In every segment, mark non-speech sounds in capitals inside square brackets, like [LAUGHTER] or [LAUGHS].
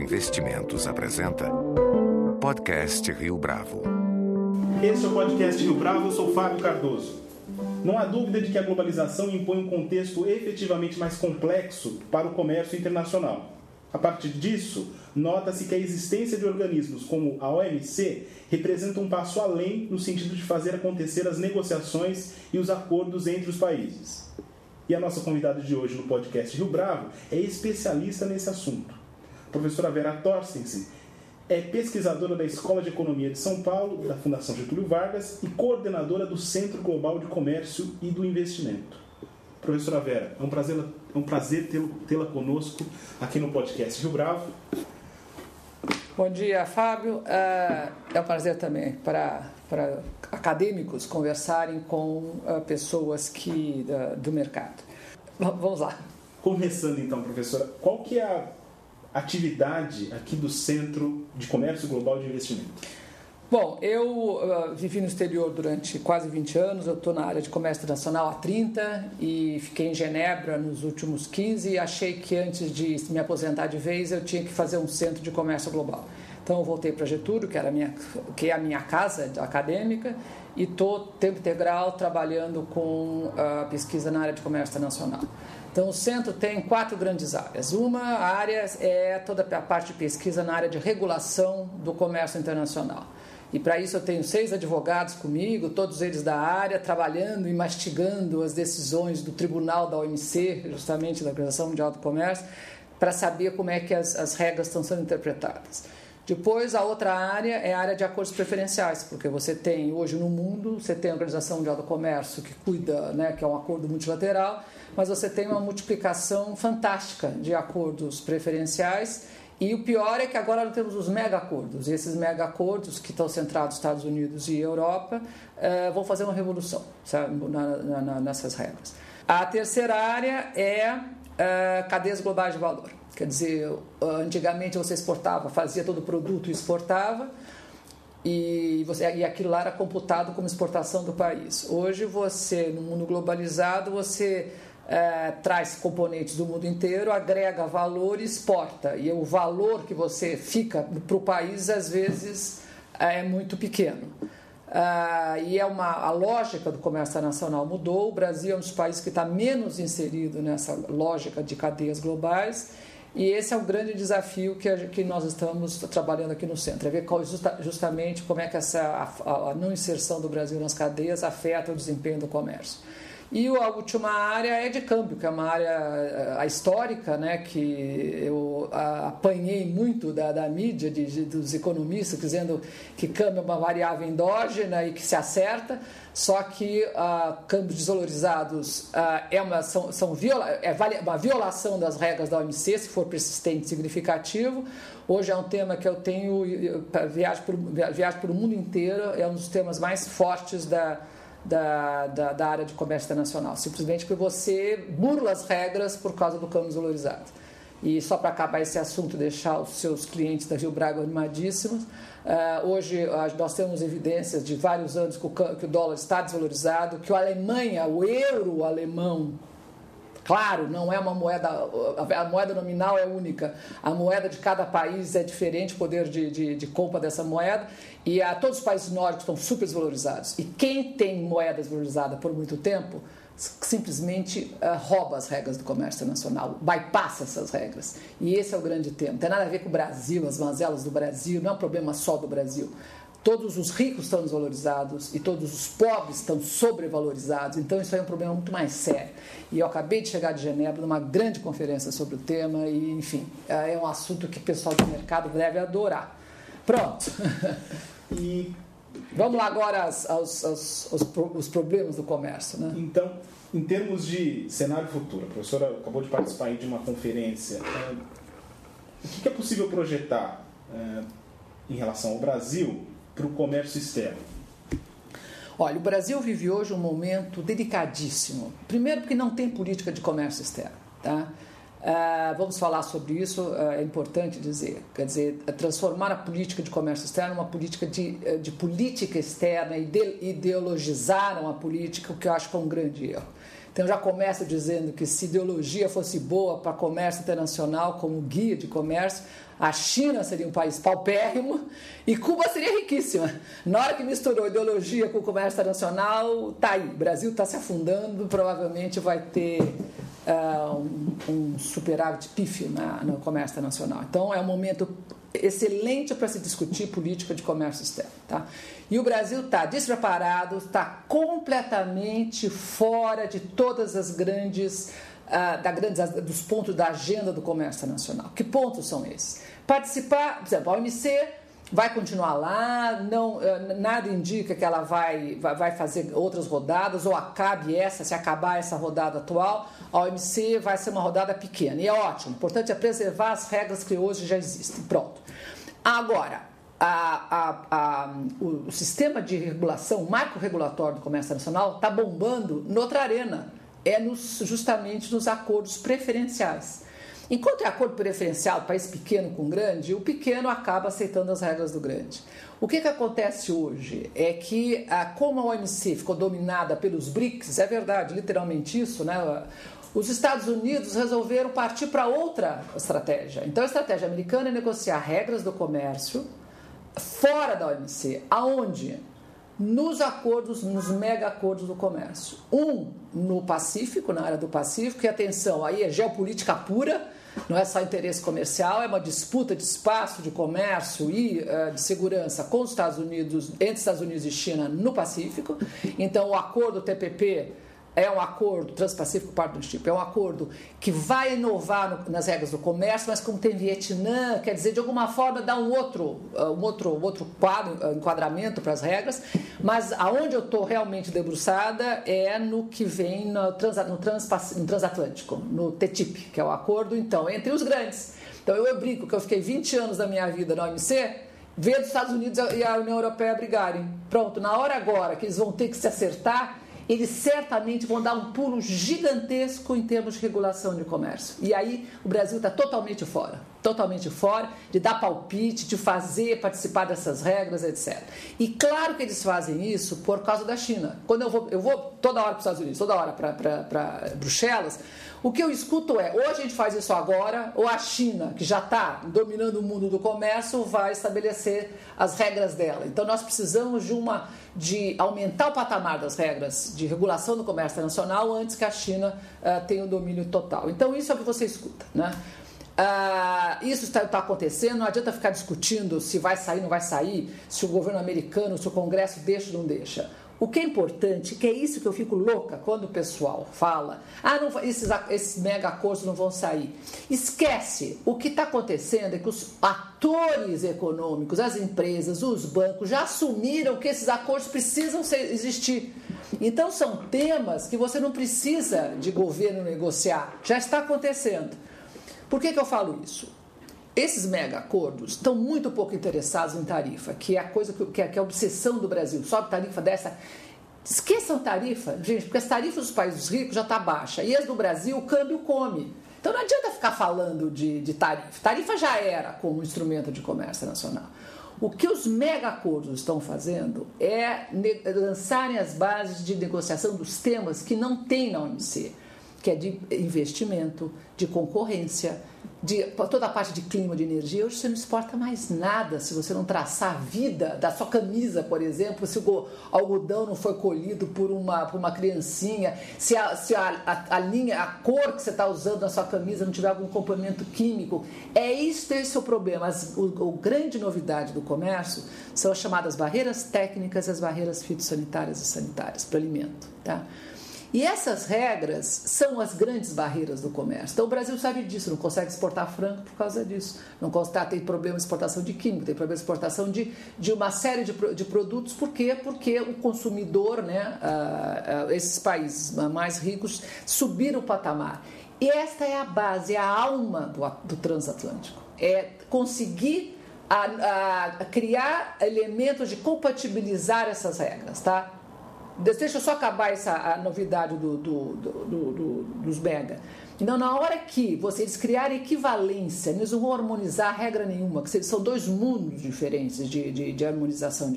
Investimentos apresenta Podcast Rio Bravo. Este é o podcast Rio Bravo, eu sou Fábio Cardoso. Não há dúvida de que a globalização impõe um contexto efetivamente mais complexo para o comércio internacional. A partir disso, nota-se que a existência de organismos como a OMC representa um passo além no sentido de fazer acontecer as negociações e os acordos entre os países. E a nossa convidada de hoje no podcast Rio Bravo é especialista nesse assunto. Professora Vera Torstensen é pesquisadora da Escola de Economia de São Paulo, da Fundação Getúlio Vargas e coordenadora do Centro Global de Comércio e do Investimento. Professora Vera, é um prazer, é um prazer tê-la conosco aqui no podcast Rio Bravo. Bom dia, Fábio. É, é um prazer também para, para acadêmicos conversarem com uh, pessoas que, do mercado. Vamos lá. Começando então, professora, qual que é a atividade aqui do Centro de Comércio Global de Investimento? Bom, eu uh, vivi no exterior durante quase 20 anos, eu estou na área de comércio internacional há 30 e fiquei em Genebra nos últimos 15 e achei que antes de me aposentar de vez eu tinha que fazer um centro de comércio global. Então eu voltei para Getúlio, que, era minha, que é a minha casa acadêmica, e estou tempo integral trabalhando com uh, pesquisa na área de comércio internacional. Então, o centro tem quatro grandes áreas. Uma área é toda a parte de pesquisa na área de regulação do comércio internacional. E para isso eu tenho seis advogados comigo, todos eles da área, trabalhando e mastigando as decisões do tribunal da OMC, justamente da Organização Mundial do Comércio, para saber como é que as, as regras estão sendo interpretadas. Depois, a outra área é a área de acordos preferenciais, porque você tem hoje no mundo, você tem a Organização Mundial do Comércio que cuida, né, que é um acordo multilateral, mas você tem uma multiplicação fantástica de acordos preferenciais e o pior é que agora nós temos os mega acordos. E esses mega acordos, que estão centrados nos Estados Unidos e Europa, uh, vão fazer uma revolução sabe, na, na, nessas regras. A terceira área é uh, cadeias globais de valor. Quer dizer, antigamente você exportava, fazia todo o produto e exportava, e, você, e aquilo lá era computado como exportação do país. Hoje você, no mundo globalizado, você é, traz componentes do mundo inteiro, agrega valor e exporta. E o valor que você fica para o país, às vezes, é muito pequeno. Ah, e é uma, a lógica do comércio internacional mudou. O Brasil é um dos países que está menos inserido nessa lógica de cadeias globais. E esse é o grande desafio que, a, que nós estamos trabalhando aqui no centro, é ver qual, justa, justamente como é que essa, a, a não inserção do Brasil nas cadeias afeta o desempenho do comércio. E a última área é de câmbio, que é uma área eh, a histórica, né, que eu apanhei muito da, da mídia, de, de, dos economistas, dizendo que câmbio é uma variável endógena e que se acerta, só que uh, câmbios desvalorizados uh, é, uma, são, são viola, é uma violação das regras da OMC, se for persistente e significativo. Hoje é um tema que eu tenho, por, viagem por o mundo inteiro, é um dos temas mais fortes da da, da, da, área de comércio internacional, simplesmente porque você burla as regras por causa do câmbio desvalorizado. E só para acabar esse assunto, deixar os seus clientes da Rio Braga animadíssimos, uh, hoje uh, nós temos evidências de vários anos que o, que o dólar está desvalorizado, que a Alemanha, o euro alemão, Claro, não é uma moeda, a moeda nominal é única, a moeda de cada país é diferente, o poder de, de, de compra dessa moeda, e a, todos os países nórdicos estão super desvalorizados. E quem tem moeda desvalorizada por muito tempo simplesmente uh, rouba as regras do comércio nacional, bypassa essas regras. E esse é o grande tema. Não tem nada a ver com o Brasil, as mazelas do Brasil, não é um problema só do Brasil todos os ricos estão desvalorizados e todos os pobres estão sobrevalorizados. Então, isso aí é um problema muito mais sério. E eu acabei de chegar de Genebra numa grande conferência sobre o tema e, enfim, é um assunto que o pessoal do mercado deve adorar. Pronto. [LAUGHS] E vamos lá agora aos, aos, aos, aos, os problemas do comércio. Né? Então, em termos de cenário futuro, a professora acabou de participar de uma conferência. É, o que é possível projetar é, em relação ao Brasil para o comércio externo? Olha, o Brasil vive hoje um momento delicadíssimo. Primeiro, porque não tem política de comércio externo. Tá? Uh, vamos falar sobre isso, uh, é importante dizer. Quer dizer, transformar a política de comércio externo numa política de, eh, de política externa e ideologizaram a política, o que eu acho que é um grande erro. Então já começo dizendo que se ideologia fosse boa para comércio internacional como guia de comércio, a China seria um país paupérrimo e Cuba seria riquíssima. Na hora que misturou ideologia com o comércio internacional, tá aí. O Brasil está se afundando, provavelmente vai ter uh, um, um, superávit pífio na, no comércio internacional. Então é um momento excelente para se discutir política de comércio externo. Tá? E o Brasil está despreparado, está completamente fora de todas as grandes uh, da grandes, dos pontos da agenda do comércio nacional. Que pontos são esses? Participar, por exemplo, a OMC vai continuar lá, não, eh, nada indica que ela vai, vai fazer outras rodadas ou acabe essa, se acabar essa rodada atual, a OMC vai ser uma rodada pequena. E é ótimo, o importante é preservar as regras que hoje já existem. Pronto. Agora, a, a, a, o, sistema de regulação, o marco regulatório do comércio nacional está bombando noutra arena, é nos, justamente nos acordos preferenciais. Enquanto é acordo preferencial, país pequeno com grande, o pequeno acaba aceitando as regras do grande. O que, que acontece hoje é que, ah, como a OMC ficou dominada pelos BRICS, é verdade, literalmente isso, né? Os Estados Unidos resolveram partir para outra estratégia. Então, a estratégia americana é negociar regras do comércio fora da OMC. Aonde? Nos acordos, nos mega acordos do comércio. Um no Pacífico, na área do Pacífico, e atenção, aí é geopolítica pura não é só interesse comercial, é uma disputa de espaço de comércio e uh, de segurança com os Estados Unidos, entre Estados Unidos e China no Pacífico. Então, o acordo TPP é um acordo, Transpacífico Partnership, é um acordo que vai inovar no, nas regras do comércio, mas como tem Vietnã, quer dizer, de alguma forma dá um outro, uh, um outro, outro quadro, uh, enquadramento para as regras, mas aonde eu estou realmente debruçada é no que vem no, trans, no, trans, no transatlântico, no TTIP, que é o acordo, então, entre os grandes. Então eu, eu brinco que eu fiquei 20 anos da minha vida na OMC, vendo os Estados Unidos e a União Europeia brigarem. Pronto, na hora agora que eles vão ter que se acertar, eles certamente vão dar um pulo gigantesco em termos de regulação de comércio. E aí o Brasil está totalmente fora totalmente fora, de dar palpite, de fazer, participar dessas regras, etc. E claro que eles fazem isso por causa da China. Quando eu vou, eu vou toda hora para os Estados Unidos, toda hora para Bruxelas, o que eu escuto é, ou a gente faz isso agora, ou a China, que já está dominando o mundo do comércio, vai estabelecer as regras dela. Então nós precisamos de uma de aumentar o patamar das regras de regulação do comércio internacional antes que a China uh, tenha o domínio total. Então isso é o que você escuta, né? Uh, isso está, está, acontecendo, não adianta ficar discutindo se vai sair, não vai sair, se o governo americano, se o Congresso deixa ou não deixa. O que é importante, que é isso que eu fico louca quando o pessoal fala, ah, não, esses, esses mega acordos não vão sair. Esquece, o que está acontecendo é que os atores econômicos, as empresas, os bancos já assumiram que esses acordos precisam ser, existir. Então são temas que você não precisa de governo negociar, já está acontecendo. Por que, que eu falo isso? Esses mega acordos estão muito pouco interessados em tarifa, que é a coisa que, é, que é a obsessão do Brasil. Sobe tarifa dessa. Esqueçam tarifa, gente, porque as tarifas dos países ricos já está baixa. E as do Brasil, o câmbio come. Então não adianta ficar falando de, de tarifa. Tarifa já era como instrumento de comércio nacional. O que os mega acordos estão fazendo é lançarem as bases de negociação dos temas que não tem na OMC que é de investimento, de concorrência, de toda a parte de clima, de energia. Hoje você não exporta mais nada se você não traçar a vida da sua camisa, por exemplo, se o algodão não foi colhido por uma, por uma criancinha, se, a, se a, a, a linha, a cor que você está usando na sua camisa não tiver algum complemento químico. É isso, esse é o problema. As, o, o grande novidade do comércio são as chamadas barreiras técnicas e as barreiras fitossanitárias e sanitárias para o alimento. Tá? E essas regras são as grandes barreiras do comércio. Então o Brasil sabe disso, não consegue exportar frango por causa disso. Não consegue, tem problema de exportação de químico, tem problema de exportação de, de uma série de, de produtos. Por quê? Porque o consumidor, né, uh, uh, esses países mais ricos, subiram o patamar. E esta é a base, é a alma do, do transatlântico. É conseguir a, a criar elementos de compatibilizar essas regras, tá? Deixa eu só acabar essa novidade do, do, do, dos mega. Então, na hora que vocês criarem equivalência, eles não vão harmonizar regra nenhuma, que são dois mundos diferentes de, de, de harmonização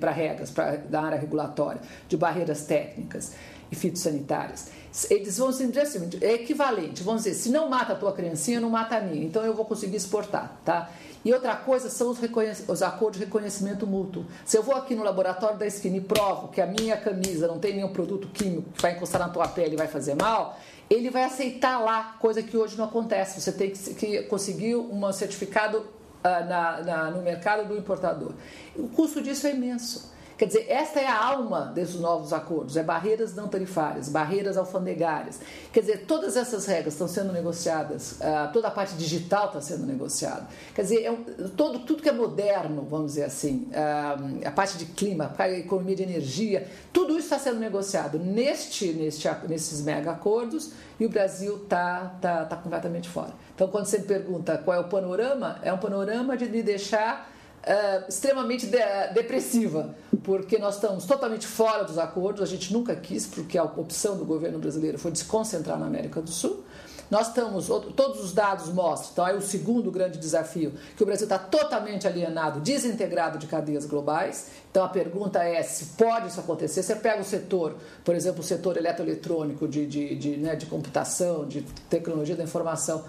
para regras pra, da área regulatória, de barreiras técnicas. e fitossanitárias. Eles vão dizer assim, é equivalente, vamos dizer, se não mata a tua criancinha, não mata a minha, então eu vou conseguir exportar, tá? E outra coisa são os, os, acordos de reconhecimento mútuo. Se eu vou aqui no laboratório da esquina e provo que a minha camisa não tem nenhum produto químico que vai encostar na tua pele e vai fazer mal, ele vai aceitar lá, coisa que hoje não acontece. Você tem que, que conseguir um certificado uh, na, na, no mercado do importador. O custo disso é imenso. Quer dizer, esta é a alma desses novos acordos, é barreiras não tarifárias, barreiras alfandegárias. Quer dizer, todas essas regras estão sendo negociadas, uh, toda a parte digital está sendo negociada. Quer dizer, é um, todo, tudo que é moderno, vamos dizer assim, uh, a parte de clima, a economia de energia, tudo isso está sendo negociado neste, neste, nesses mega acordos e o Brasil está tá, tá completamente fora. Então, quando você me pergunta qual é o panorama, é um panorama de me deixar uh, extremamente de, depressiva, porque nós estamos totalmente fora dos acordos, a gente nunca quis, porque a opção do governo brasileiro foi desconcentrar na América do Sul. Nós estamos, todos os dados mostram, então é o segundo grande desafio, que o Brasil está totalmente alienado, desintegrado de cadeias globais. Então a pergunta é se pode isso acontecer. Você pega o setor, por exemplo, o setor eletroeletrônico, de, de, de, né, de computação, de tecnologia da informação,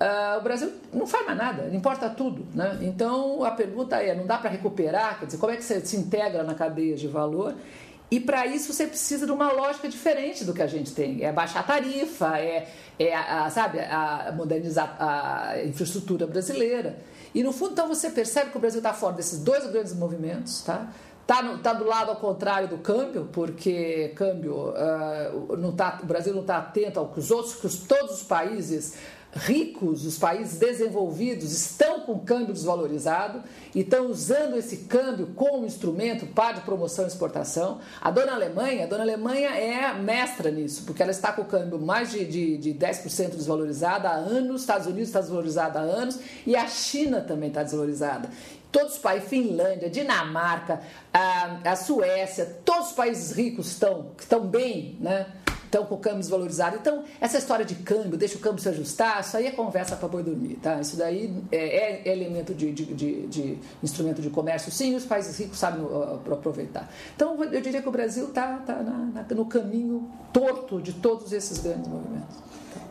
Uh, o Brasil não faz mais nada, importa tudo. Né? Então a pergunta é: não dá para recuperar? Quer dizer, como é que você se integra na cadeia de valor? E para isso você precisa de uma lógica diferente do que a gente tem. É baixar a tarifa, é, é a, sabe, a modernizar a infraestrutura brasileira. E no fundo, então, você percebe que o Brasil está fora desses dois grandes movimentos, tá? Está tá do lado ao contrário do câmbio, porque câmbio, uh, não tá, o Brasil não está atento ao que os outros, que os, todos os países ricos, os países desenvolvidos, estão com câmbio desvalorizado e estão usando esse câmbio como instrumento para promoção e exportação. A dona Alemanha, a dona Alemanha é mestra nisso, porque ela está com o câmbio mais de, de, de 10% desvalorizado há anos, Estados Unidos está desvalorizado há anos e a China também está desvalorizada. Todos os países, Finlândia, Dinamarca, a, a Suécia, todos os países ricos estão, estão bem, né? Estão com o câmbio desvalorizado. Então, essa história de câmbio, deixa o câmbio se ajustar, isso aí é conversa para boi dormir, tá? Isso daí é, é elemento de, de, de, de, instrumento de comércio, sim, os países ricos sabem aproveitar. Então, eu diria que o Brasil está tá, tá no caminho torto de todos esses grandes movimentos.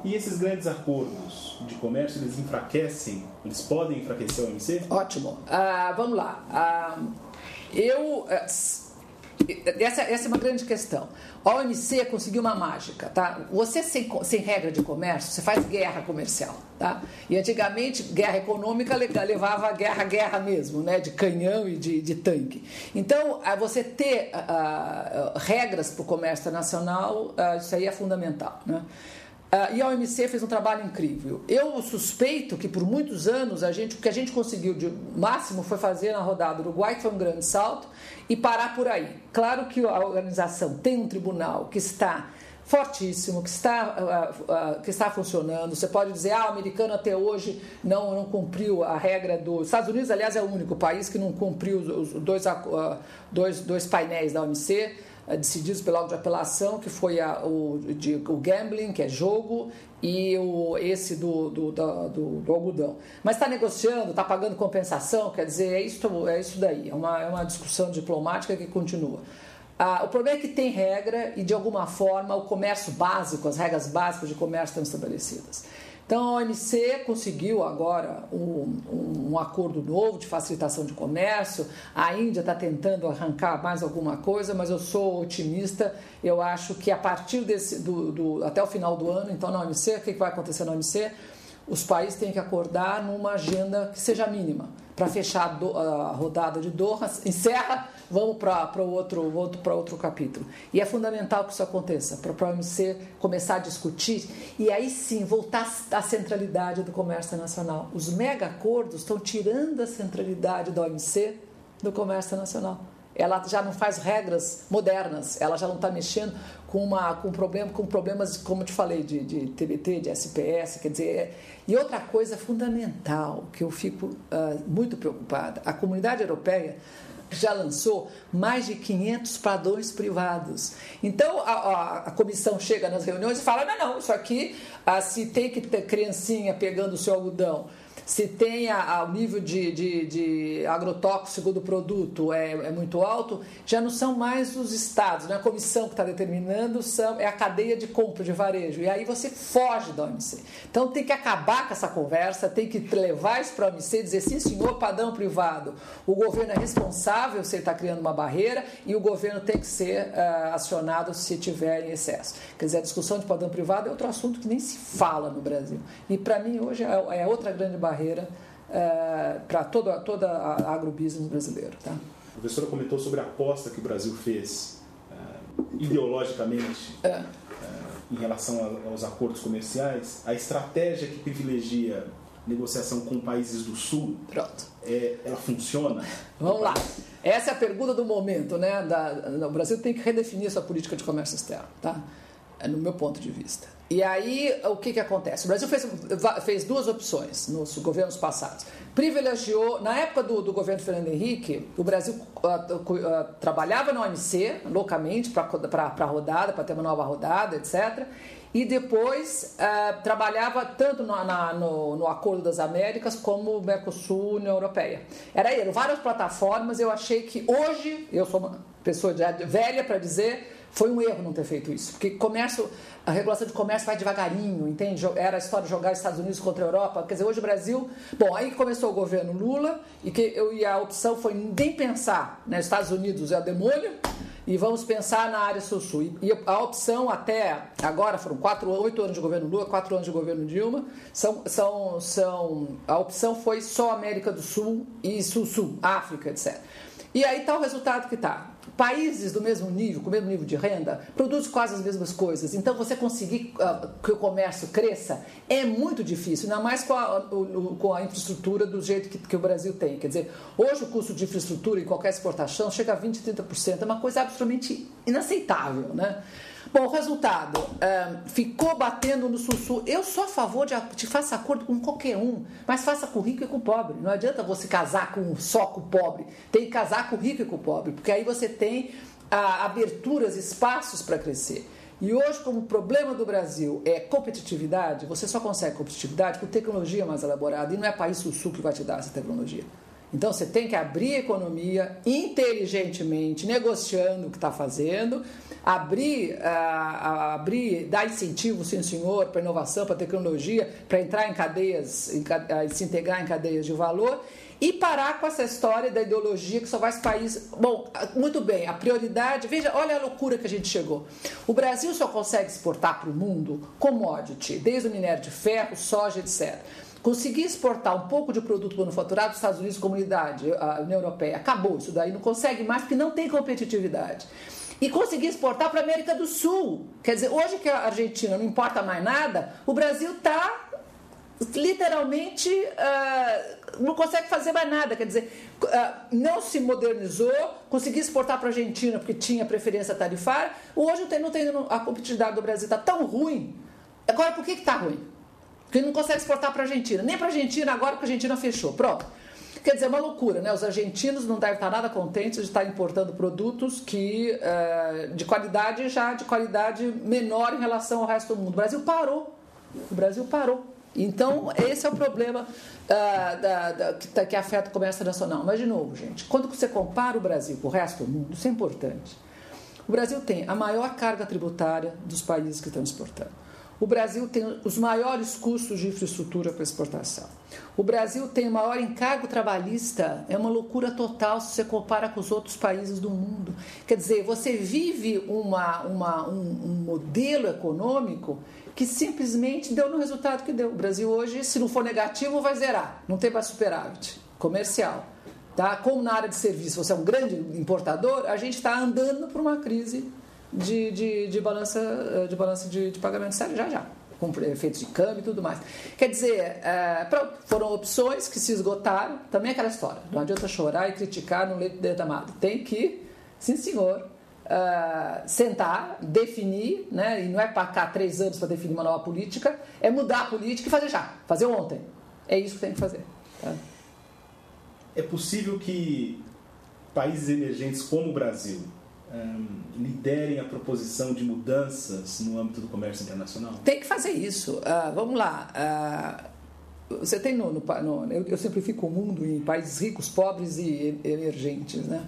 E esses grandes acordos de comércio, eles enfraquecem, eles podem enfraquecer o OMC? Ótimo. Ah, vamos lá. Ah, eu eh, essa, essa é uma grande questão. A OMC conseguiu uma mágica, tá? Você sem, sem regra de comércio, você faz guerra comercial, tá? E antigamente, guerra econômica levava a guerra, guerra mesmo, né? De canhão e de, de tanque. Então, você ter uh, regras para o comércio internacional, uh, isso aí é fundamental, né? Uh, e a OMC fez um trabalho incrível. Eu suspeito que por muitos anos a gente, o que a gente conseguiu de máximo foi fazer na rodada Uruguai, que foi um grande salto, e parar por aí. Claro que a organização tem um tribunal que está fortíssimo, que está, uh, uh, que está funcionando. Você pode dizer, ah, o americano até hoje não, não cumpriu a regra dos Estados Unidos, aliás, é o único país que não cumpriu os, dois, dois, dois painéis da OMC eh, decididos pela de apelação, que foi a, o, de, o gambling, que é jogo, e o, esse do, do, do, do algodão. Mas está negociando, está pagando compensação, quer dizer, é isso, é isso daí, é uma, é uma discussão diplomática que continua. Ah, o problema é que tem regra e, de alguma forma, o comércio básico, as regras básicas de comércio estão estabelecidas. Então, a OMC conseguiu agora um, um, um, acordo novo de facilitação de comércio. A Índia está tentando arrancar mais alguma coisa, mas eu sou otimista. Eu acho que a partir desse, do, do até o final do ano, então na OMC, o que vai acontecer na OMC? Os países têm que acordar numa agenda que seja mínima para fechar a rodada de Doha, [LAUGHS] encerra, vamos para outro, outro, outro capítulo. E é fundamental que isso aconteça, para a OMC começar a discutir e aí sim voltar à centralidade do comércio nacional. Os mega acordos estão tirando a centralidade da OMC do comércio nacional ela já não faz regras modernas, ela já não está mexendo com, uma, com, problema, com problemas, como te falei, de, de TBT, de SPS, quer dizer. É... E outra coisa fundamental que eu fico uh, muito preocupada: a comunidade europeia já lançou mais de 500 padrões privados. Então a, a, a, comissão chega nas reuniões e fala: não, não, isso aqui, ah, se tem que ter criancinha pegando o seu algodão se tem a, o nível de, de, de agrotóxico do produto é, é, muito alto, já não são mais os estados, não é a comissão que está determinando, são, é a cadeia de compra de varejo. E aí você foge da OMC. Então tem que acabar com essa conversa, tem que levar isso para a OMC e dizer, sim senhor, padrão privado, o governo é responsável se ele está criando uma barreira e o governo tem que ser uh, acionado se tiver em excesso. Quer dizer, a discussão de padrão privado é outro assunto que nem se fala no Brasil. E para mim hoje é, é outra grande barreira uh, para toda, toda a agrobusiness brasileiro. Tá? A professora comentou sobre a aposta que o Brasil fez uh, ideologicamente uh, em relação aos acordos comerciais, a estratégia que privilegia negociação com países do Sul, Pronto. É, ela funciona? Vamos lá. Essa é a pergunta do momento, né? Da, o Brasil tem que redefinir sua política de comércio externo, tá? É no meu ponto de vista. E aí, o que, que acontece? O Brasil fez, fez duas opções nos governos passados. Privilegiou, na época do, do governo Fernando Henrique, o Brasil uh, uh, trabalhava na OMC, loucamente, para rodada, para ter uma nova rodada, etc e depois uh, trabalhava tanto no, na, no, no, Acordo das Américas como Mercosul União Europeia. Era várias plataformas. Eu achei que hoje, eu sou uma pessoa velha para dizer, foi um erro não ter feito isso, porque comércio, a regulação de comércio vai devagarinho, entende? Era a história de jogar Estados Unidos contra a Europa. Quer dizer, hoje o Brasil. Bom, aí começou o governo Lula e, que eu, e a opção foi nem pensar, né? Estados Unidos é o demônio e vamos pensar na área sul-sul. E a opção até agora foram quatro, oito anos de governo Lula, quatro anos de governo Dilma. São, são, são, a opção foi só América do Sul e Sul-Sul, África, etc. E aí está o resultado que está. Países do mesmo nível, com o mesmo nível de renda, produzem quase as mesmas coisas. Então, você conseguir uh, que o comércio cresça é muito difícil, ainda mais com a, o, com a infraestrutura do jeito que, que, o Brasil tem. Quer dizer, hoje o custo de infraestrutura em qualquer exportação chega a 20%, 30%. É uma coisa absolutamente inaceitável, né? Bom, resultado, ficou batendo no sul-sul. Eu sou a favor de, de faça acordo com qualquer um, mas faça com o rico e com o pobre. Não adianta você casar com, só com o pobre, tem que casar com o rico e com o pobre, porque aí você tem aberturas, espaços para crescer. E hoje, como o problema do Brasil é competitividade, você só consegue competitividade com tecnologia mais elaborada, e não é país sul-sul que vai te dar essa tecnologia. Então você tem que abrir a economia inteligentemente, negociando o que está fazendo, abrir, uh, abrir, dar incentivo, sim senhor, para inovação, para tecnologia, para entrar em cadeias, em, uh, se integrar em cadeias de valor e parar com essa história da ideologia que só esse país. Bom, muito bem, a prioridade. Veja, olha a loucura que a gente chegou. O Brasil só consegue exportar para o mundo commodity, desde o minério de ferro, soja, etc. Conseguir exportar um pouco de produto manufaturado dos Estados Unidos, comunidade, a União Europeia, acabou isso daí, não consegue mais porque não tem competitividade. E conseguir exportar para a América do Sul. Quer dizer, hoje que a Argentina não importa mais nada, o Brasil está literalmente uh, não consegue fazer mais nada. Quer dizer, uh, não se modernizou, conseguiu exportar para a Argentina porque tinha preferência tarifária. Hoje não tem, não tem a competitividade do Brasil está tão ruim. Agora, por que está ruim? Porque não consegue exportar para a Argentina. Nem para a Argentina agora, porque a Argentina fechou. Pronto. Quer dizer, é uma loucura, né? Os argentinos não devem estar nada contentes de estar importando produtos que uh, de qualidade já de qualidade menor em relação ao resto do mundo. O Brasil parou. O Brasil parou. Então, esse é o problema uh, da, da, que, tá, que, afeta o comércio nacional. Mas, de novo, gente, quando você compara o Brasil com o resto do mundo, isso é importante. O Brasil tem a maior carga tributária dos países que estão exportando. O Brasil tem os maiores custos de infraestrutura para exportação. O Brasil tem o maior encargo trabalhista. É uma loucura total se você compara com os outros países do mundo. Quer dizer, você vive uma, uma, um, um modelo econômico que simplesmente deu no resultado que deu. O Brasil hoje, se não for negativo, vai zerar. Não tem mais superávit comercial. Tá? Como na área de serviço você é um grande importador, a gente está andando por uma crise de, de, de balança, eh, de, balança de, de pagamento sério já já com efeitos de câmbio e tudo mais. Quer dizer, é, pronto, foram opções que se esgotaram. Também aquela história. Não adianta chorar e criticar no leito derramado. Tem que, sim senhor, uh, sentar, definir, né? e não é para cá três anos para definir uma nova política, é mudar a política e fazer já, fazer ontem. É isso que tem que fazer. Tá? É possível que países emergentes como o Brasil liderem a proposição de mudanças no âmbito do comércio internacional? Tem que fazer isso. Uh, vamos lá. Uh, você tem no, no, no eu, eu, simplifico o mundo em países ricos, pobres e emergentes, né?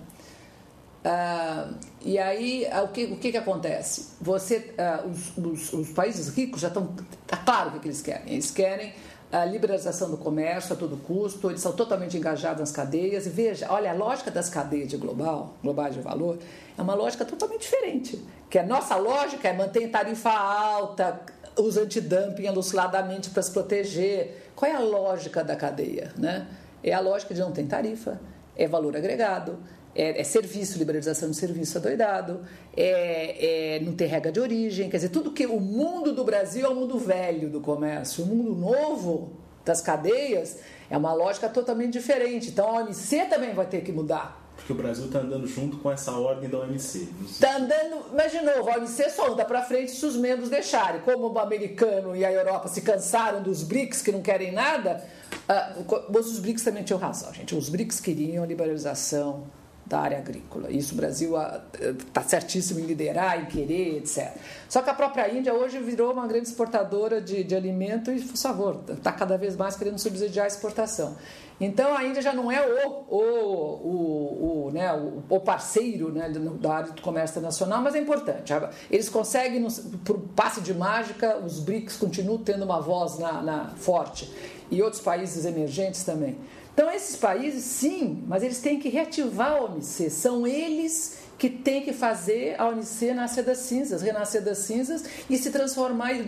Ah, e aí, o que, o que, que acontece? Você, os, os, os, países ricos já estão. Está claro o que eles querem. Eles querem a liberalização do comércio a todo custo, eles são totalmente engajados nas cadeias. E veja, olha, a lógica das cadeias de global, globais de valor, é uma lógica totalmente diferente. Que a nossa lógica é manter tarifa alta, os antidumping alucinadamente para se proteger. Qual é a lógica da cadeia? Né? É a lógica de não ter tarifa, é valor agregado, é, é, serviço, liberalização de serviço adoidado, é, é não ter regra de origem, quer dizer, tudo que o mundo do Brasil é o mundo velho do comércio, o mundo novo das cadeias é uma lógica totalmente diferente. Então a OMC também vai ter que mudar. Porque o Brasil está andando junto com essa ordem da OMC. Está andando, mas de novo, a OMC só anda para frente se os membros deixarem. Como o americano e a Europa se cansaram dos BRICS que não querem nada, uh, os BRICS também tinham razão, gente. Os BRICS queriam liberalização da área agrícola. Isso o Brasil está ah, certíssimo em liderar, em querer, etc. Só que a própria Índia hoje virou uma grande exportadora de, de alimento e, por favor, está cada vez mais querendo subsidiar a exportação. Então a Índia já não é o, o, o, o, né, o, parceiro né, da área do comércio internacional, mas é importante. Eles conseguem, por passe de mágica, os BRICS continuam tendo uma voz na, na forte e outros países emergentes também. Então, esses países, sim, mas eles têm que reativar a OMC. São eles que têm que fazer a OMC nascer das cinzas, renascer das cinzas e se transformar e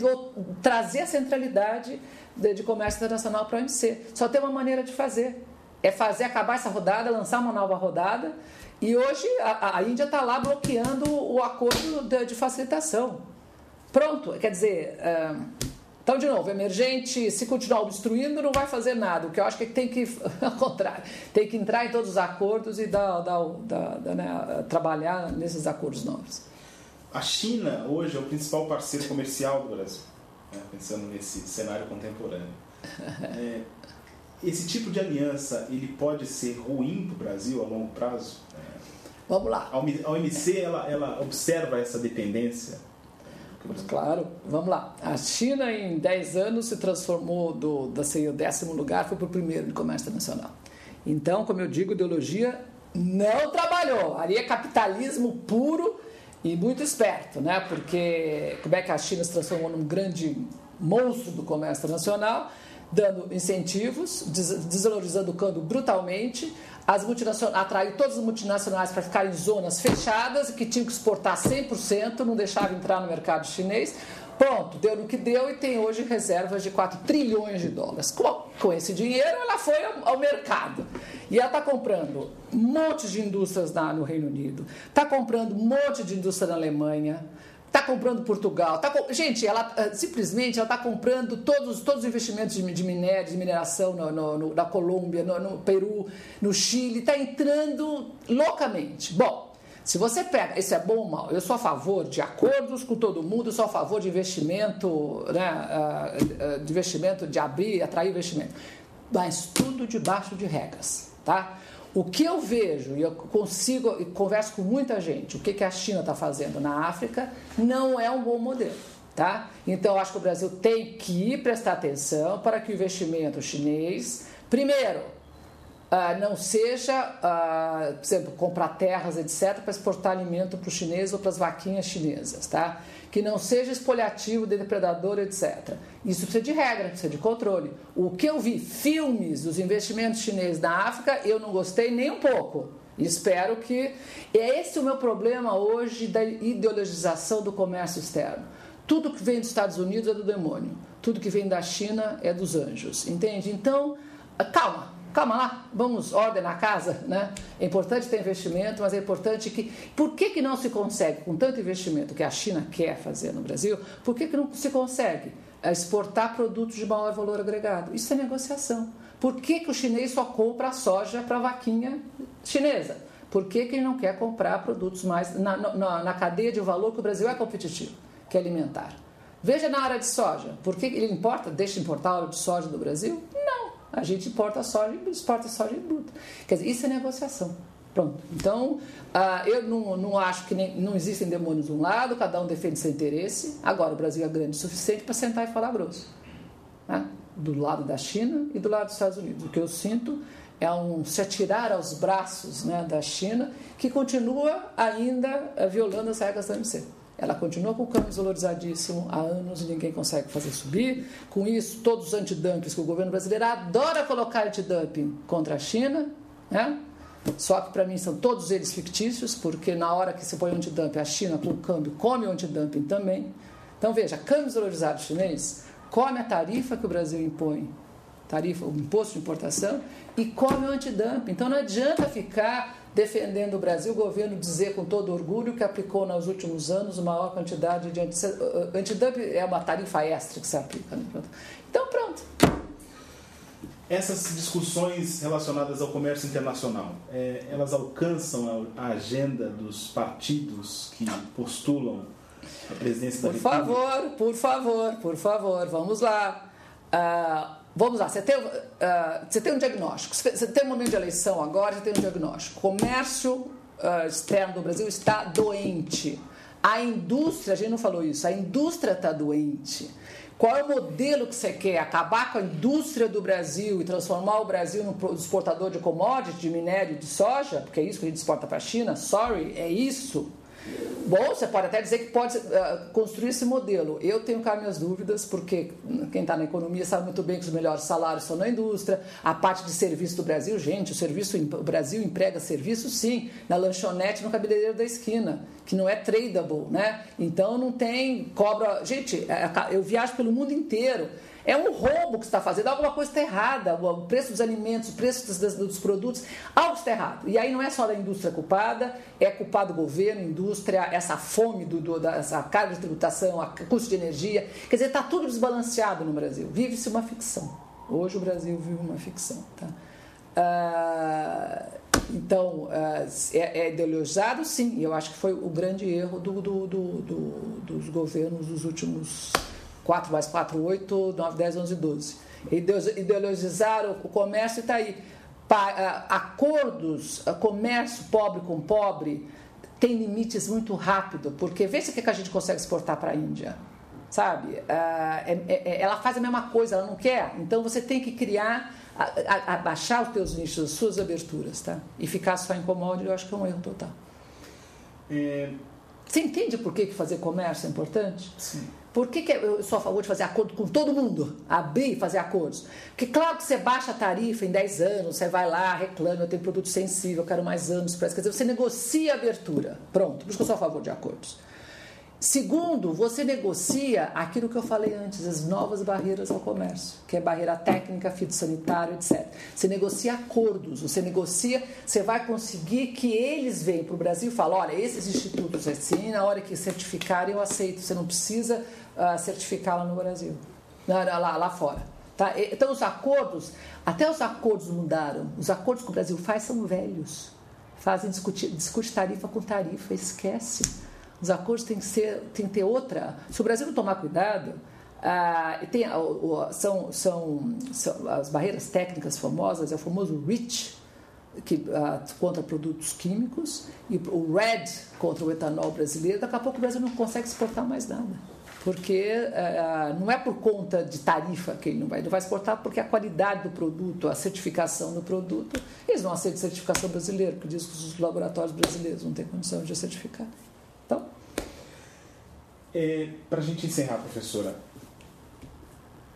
trazer a centralidade de, comércio internacional para a OMC. Só tem uma maneira de fazer. É fazer acabar essa rodada, lançar uma nova rodada. E hoje a, a Índia está lá bloqueando o acordo de, de, facilitação. Pronto, quer dizer. Uh, então, de novo, emergente, se continuar obstruindo, não vai fazer nada. O que eu acho que tem que, [LAUGHS] ao contrário, tem que entrar em todos os acordos e dar, dar, dar, né, trabalhar nesses acordos novos. A China, hoje, é o principal parceiro comercial do Brasil, né, pensando nesse cenário contemporâneo. [LAUGHS] É, esse tipo de aliança, ele pode ser ruim para o Brasil a longo prazo? Vamos lá. A OMC, ela, ela observa essa dependência Claro, vamos lá. A China, em 10 anos, se transformou do, da o décimo lugar, foi para o primeiro de comércio internacional. Então, como eu digo, ideologia não trabalhou. Ali é capitalismo puro e muito esperto, né? Porque como é que a China se transformou num grande monstro do comércio internacional? dando incentivos, desvalorizando o câmbio brutalmente, as multinacionais, atraiu todas as multinacionais para ficarem em zonas fechadas, que tinham que exportar 100%, não deixava entrar no mercado chinês. Pronto, deu no que deu e tem hoje reservas de 4 trilhões de dólares. Com, com esse dinheiro, ela foi ao, ao mercado. E ela está comprando um monte de indústrias na, no Reino Unido, está comprando um monte de indústria na Alemanha, está comprando Portugal. Tá, gente, ela eh, simplesmente ela está comprando todos, todos os investimentos de, de minério, de mineração no, no, no, na Colômbia, no, Peru, no Chile, está entrando loucamente. Bom, se você pega, isso é bom ou mal? Eu sou a favor de acordos com todo mundo, sou a favor de investimento, né, uh, uh, de investimento, de abrir, atrair investimento. Mas tudo debaixo de regras, tá? O que eu vejo, e eu consigo, e converso com muita gente, o que, que a China está fazendo na África, não é um bom modelo. Tá? Então, acho que o Brasil tem que prestar atenção para que o investimento chinês, primeiro, uh, não seja, uh, por exemplo, comprar terras, etc., para exportar alimento para os chineses ou para as vaquinhas chinesas. Tá? Que não seja espolhativo de depredador, etc. Isso precisa de regra, precisa de controle. O que eu vi, filmes dos investimentos chineses na África, eu não gostei nem um pouco. Espero que. É esse o meu problema hoje da ideologização do comércio externo. Tudo que vem dos Estados Unidos é do demônio. Tudo que vem da China é dos anjos. Entende? Então, calma calma lá, vamos ordem na casa, né? É importante ter investimento, mas é importante que, por que, que não se consegue, com tanto investimento que a China quer fazer no Brasil, por que, que não se consegue exportar produtos de maior valor agregado? Isso é negociação. Por que, que o chinês só compra a soja para vaquinha chinesa? Por que, que ele não quer comprar produtos mais na, na, na cadeia de valor que o Brasil é competitivo, que é alimentar? Veja na área de soja, por que ele importa, deixa importar óleo de soja do Brasil? A gente importa soja exporta soja bruta. Quer dizer, isso é negociação. Pronto. Então, uh, eu não, não acho que nem, não existem demônios de um lado, cada um defende seu interesse. Agora, o Brasil é grande o suficiente para sentar e falar grosso. Né? do lado da China e do lado dos Estados Unidos. O que eu sinto é um se atirar aos braços né, da China, que continua ainda eh, violando as regras da OMC. Ela continua com o câmbio desvalorizadíssimo há anos e ninguém consegue fazer subir. Com isso, todos os antidumpings que o governo brasileiro adora colocar antidumping contra a China, né? Só que para mim são todos eles fictícios, porque na hora que se põe o antidumping, a China com o câmbio come o antidumping também. Então veja, câmbio desvalorizado chinês come a tarifa que o Brasil impõe, tarifa, o imposto de importação, e come o antidumping. Então não adianta ficar defendendo o Brasil, o governo dizer com todo orgulho que aplicou nos últimos anos maior quantidade de antidumping, é uma tarifa extra que se aplica. Né? Então pronto. Essas discussões relacionadas ao comércio internacional, é, elas alcançam a, a, agenda dos partidos que postulam a presidência por da República? Por favor, por favor, por favor, vamos lá. Uh, Vamos lá, você tem, uh, você tem um diagnóstico, você tem um momento de eleição agora, você tem um diagnóstico. Comércio uh, externo do Brasil está doente. A indústria, a gente não falou isso, a indústria está doente. Qual é o modelo que você quer? Acabar com a indústria do Brasil e transformar o Brasil num exportador de commodities, de minério, de soja? Porque é isso que a gente exporta para a China? Sorry, é isso? Bom, você pode até dizer que pode uh, construir esse modelo. Eu tenho cá minhas dúvidas, porque quem está na economia sabe muito bem que os melhores salários são na indústria, a parte de serviço do Brasil, gente, o serviço, o Brasil emprega serviço sim, na lanchonete, no cabeleireiro da esquina, que não é tradable, né? Então não tem, cobra. Gente, é, eu viajo pelo mundo inteiro. É um roubo que está fazendo, alguma coisa está errada. O preço dos alimentos, o preço dos, dos, produtos, algo está errado. E aí não é só da indústria culpada, é culpado o governo, a indústria, essa fome, do, do, da, essa carga de tributação, a custo de energia. Quer dizer, está tudo desbalanceado no Brasil. Vive-se uma ficção. Hoje o Brasil vive uma ficção. Tá? Ah, então, ah, é, é, ideologizado, sim. E eu acho que foi o grande erro do, do, do, dos governos dos últimos 4 mais 4, 8, 9, 10, 11, 12. Ideologizaram o comércio e está aí. Acordos, comércio pobre com pobre, tem limites muito rápido, porque vê se o que a gente consegue exportar para a Índia. Sabe? É, é, é, ela faz a mesma coisa, ela não quer. Então você tem que criar, abaixar os teus nichos, as suas aberturas, tá? E ficar só em commodity, eu acho que é um erro total. É... Você entende por que fazer comércio é importante? Sim. Por que, que eu sou a favor de fazer acordo com todo mundo? Abrir e fazer acordos? Porque, claro que você baixa a tarifa em 10 anos, você vai lá, reclama, eu tenho produto sensível, eu quero mais anos para Quer dizer, você negocia a abertura. Pronto, por isso que eu sou a favor de acordos. Segundo, você negocia aquilo que eu falei antes, as novas barreiras ao comércio, que é barreira técnica, fitossanitária, etc. Você negocia acordos, você negocia, você vai conseguir que eles venham para o Brasil e falem, olha, esses institutos assim, na hora que certificarem eu aceito, você não precisa certificá-la no Brasil, lá, lá fora. Tá? Então os acordos, até os acordos mudaram, os acordos que o Brasil faz são velhos, fazem discutir, discute tarifa com tarifa, esquece. Os acordos têm que, ser, têm que ter outra. Se o Brasil não tomar cuidado, ah, tem, são, são, são, as barreiras técnicas famosas, é o famoso REACH, que, ah, contra produtos químicos, e o RED contra o etanol brasileiro. Daqui a pouco o Brasil não consegue exportar mais nada porque ah, não é por conta de tarifa que ele não vai, não vai exportar, porque a qualidade do produto, a certificação do produto, eles não aceitam certificação brasileira, porque diz que os laboratórios brasileiros não têm condição de certificar. Então. É, Para a gente encerrar, professora,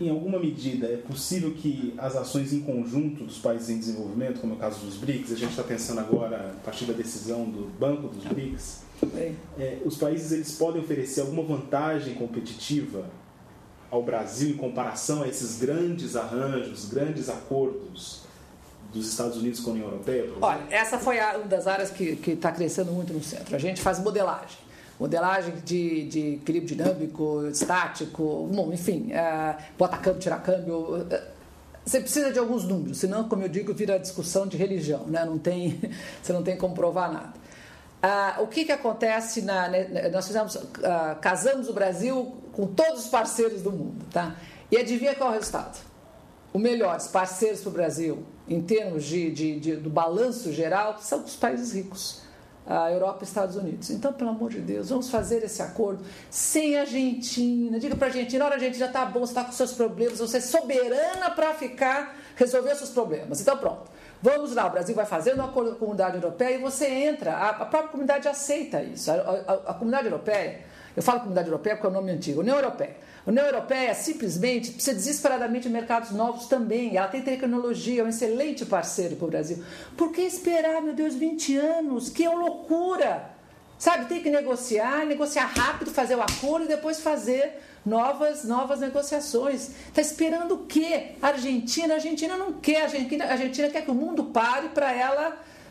em alguma medida é possível que as ações em conjunto dos países em desenvolvimento, como é o caso dos BRICS, a gente está pensando agora a partir da decisão do Banco dos BRICS, é, os países eles podem oferecer alguma vantagem competitiva ao Brasil em comparação a esses grandes arranjos, grandes acordos dos Estados Unidos com a União Europeia? Olha, essa foi uma das áreas que está crescendo muito no centro. A gente faz modelagem. Modelagem de, de equilíbrio dinâmico, estático, bom, enfim, é, bota câmbio, tira câmbio. É, você precisa de alguns números, senão, como eu digo, vira discussão de religião, né? não tem, [LAUGHS] você não tem como provar nada. Ah, o que, que acontece na, nós fizemos ah, casamos o Brasil com todos os parceiros do mundo tá e adivinha qual é o resultado os melhores parceiros para o Brasil em termos de, de, de, do balanço geral são os países ricos a Europa e Estados Unidos. Então, pelo amor de Deus, vamos fazer esse acordo sem a Argentina. Diga para a Argentina, olha, a já está bom, você está com seus problemas, você é soberana para ficar, resolver os seus problemas. Então, pronto. Vamos lá, o Brasil vai um com a comunidade europeia e você entra. A, a própria comunidade aceita isso. A, a, a comunidade europeia, eu falo comunidade europeia porque é o nome antigo, União Europeia. A União Europeia simplesmente precisa desesperadamente de mercados novos também. Ela tem tecnologia, é um excelente parceiro para o Brasil. Por que esperar, meu Deus, 20 anos? Que é loucura! Sabe, tem que negociar, negociar rápido, fazer o acordo e depois fazer novas, novas negociações. Está esperando o quê? Argentina, a Argentina não quer, a Argentina, a Argentina quer que o mundo pare para ela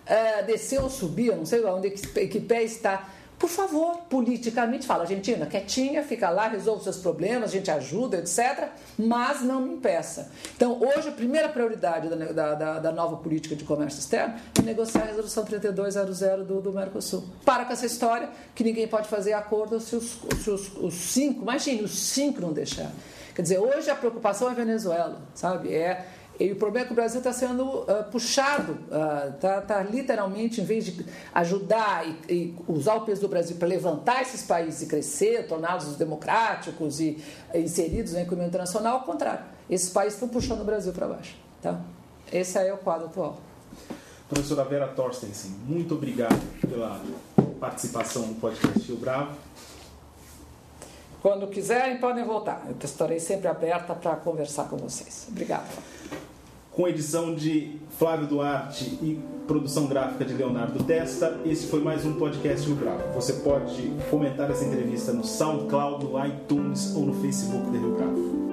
uh, descer ou subir, eu não sei onde que, que pé está. Por favor, politicamente fala, Argentina, quietinha, fica lá, resolve seus problemas, a gente ajuda, etc., mas não me impeça. Então, hoje, a primeira prioridade da, da, da nova política de comércio externo é negociar a resolução 3200 do, do Mercosul. Para com essa história que ninguém pode fazer acordo se os, se os, os cinco, imagine, os cinco não deixarem. Quer dizer, hoje a preocupação é Venezuela, sabe? É e o problema é que o Brasil está sendo uh, puxado, está uh, tá literalmente, em vez de ajudar e, e usar o peso do Brasil para levantar esses países e crescer, torná-los democráticos e inseridos na economia internacional, ao contrário. Esses países estão puxando o Brasil para baixo. Tá? Esse aí é o quadro atual. Professora Vera Torstensen, muito obrigado pela participação no podcast Rio Bravo. Quando quiserem, podem voltar. Eu estarei sempre aberta para conversar com vocês. Obrigada com edição de Flávio Duarte e produção gráfica de Leonardo Testa. Esse foi mais um podcast Rio Bravo. Você pode comentar essa entrevista no SoundCloud, no iTunes ou no Facebook do Rio Bravo.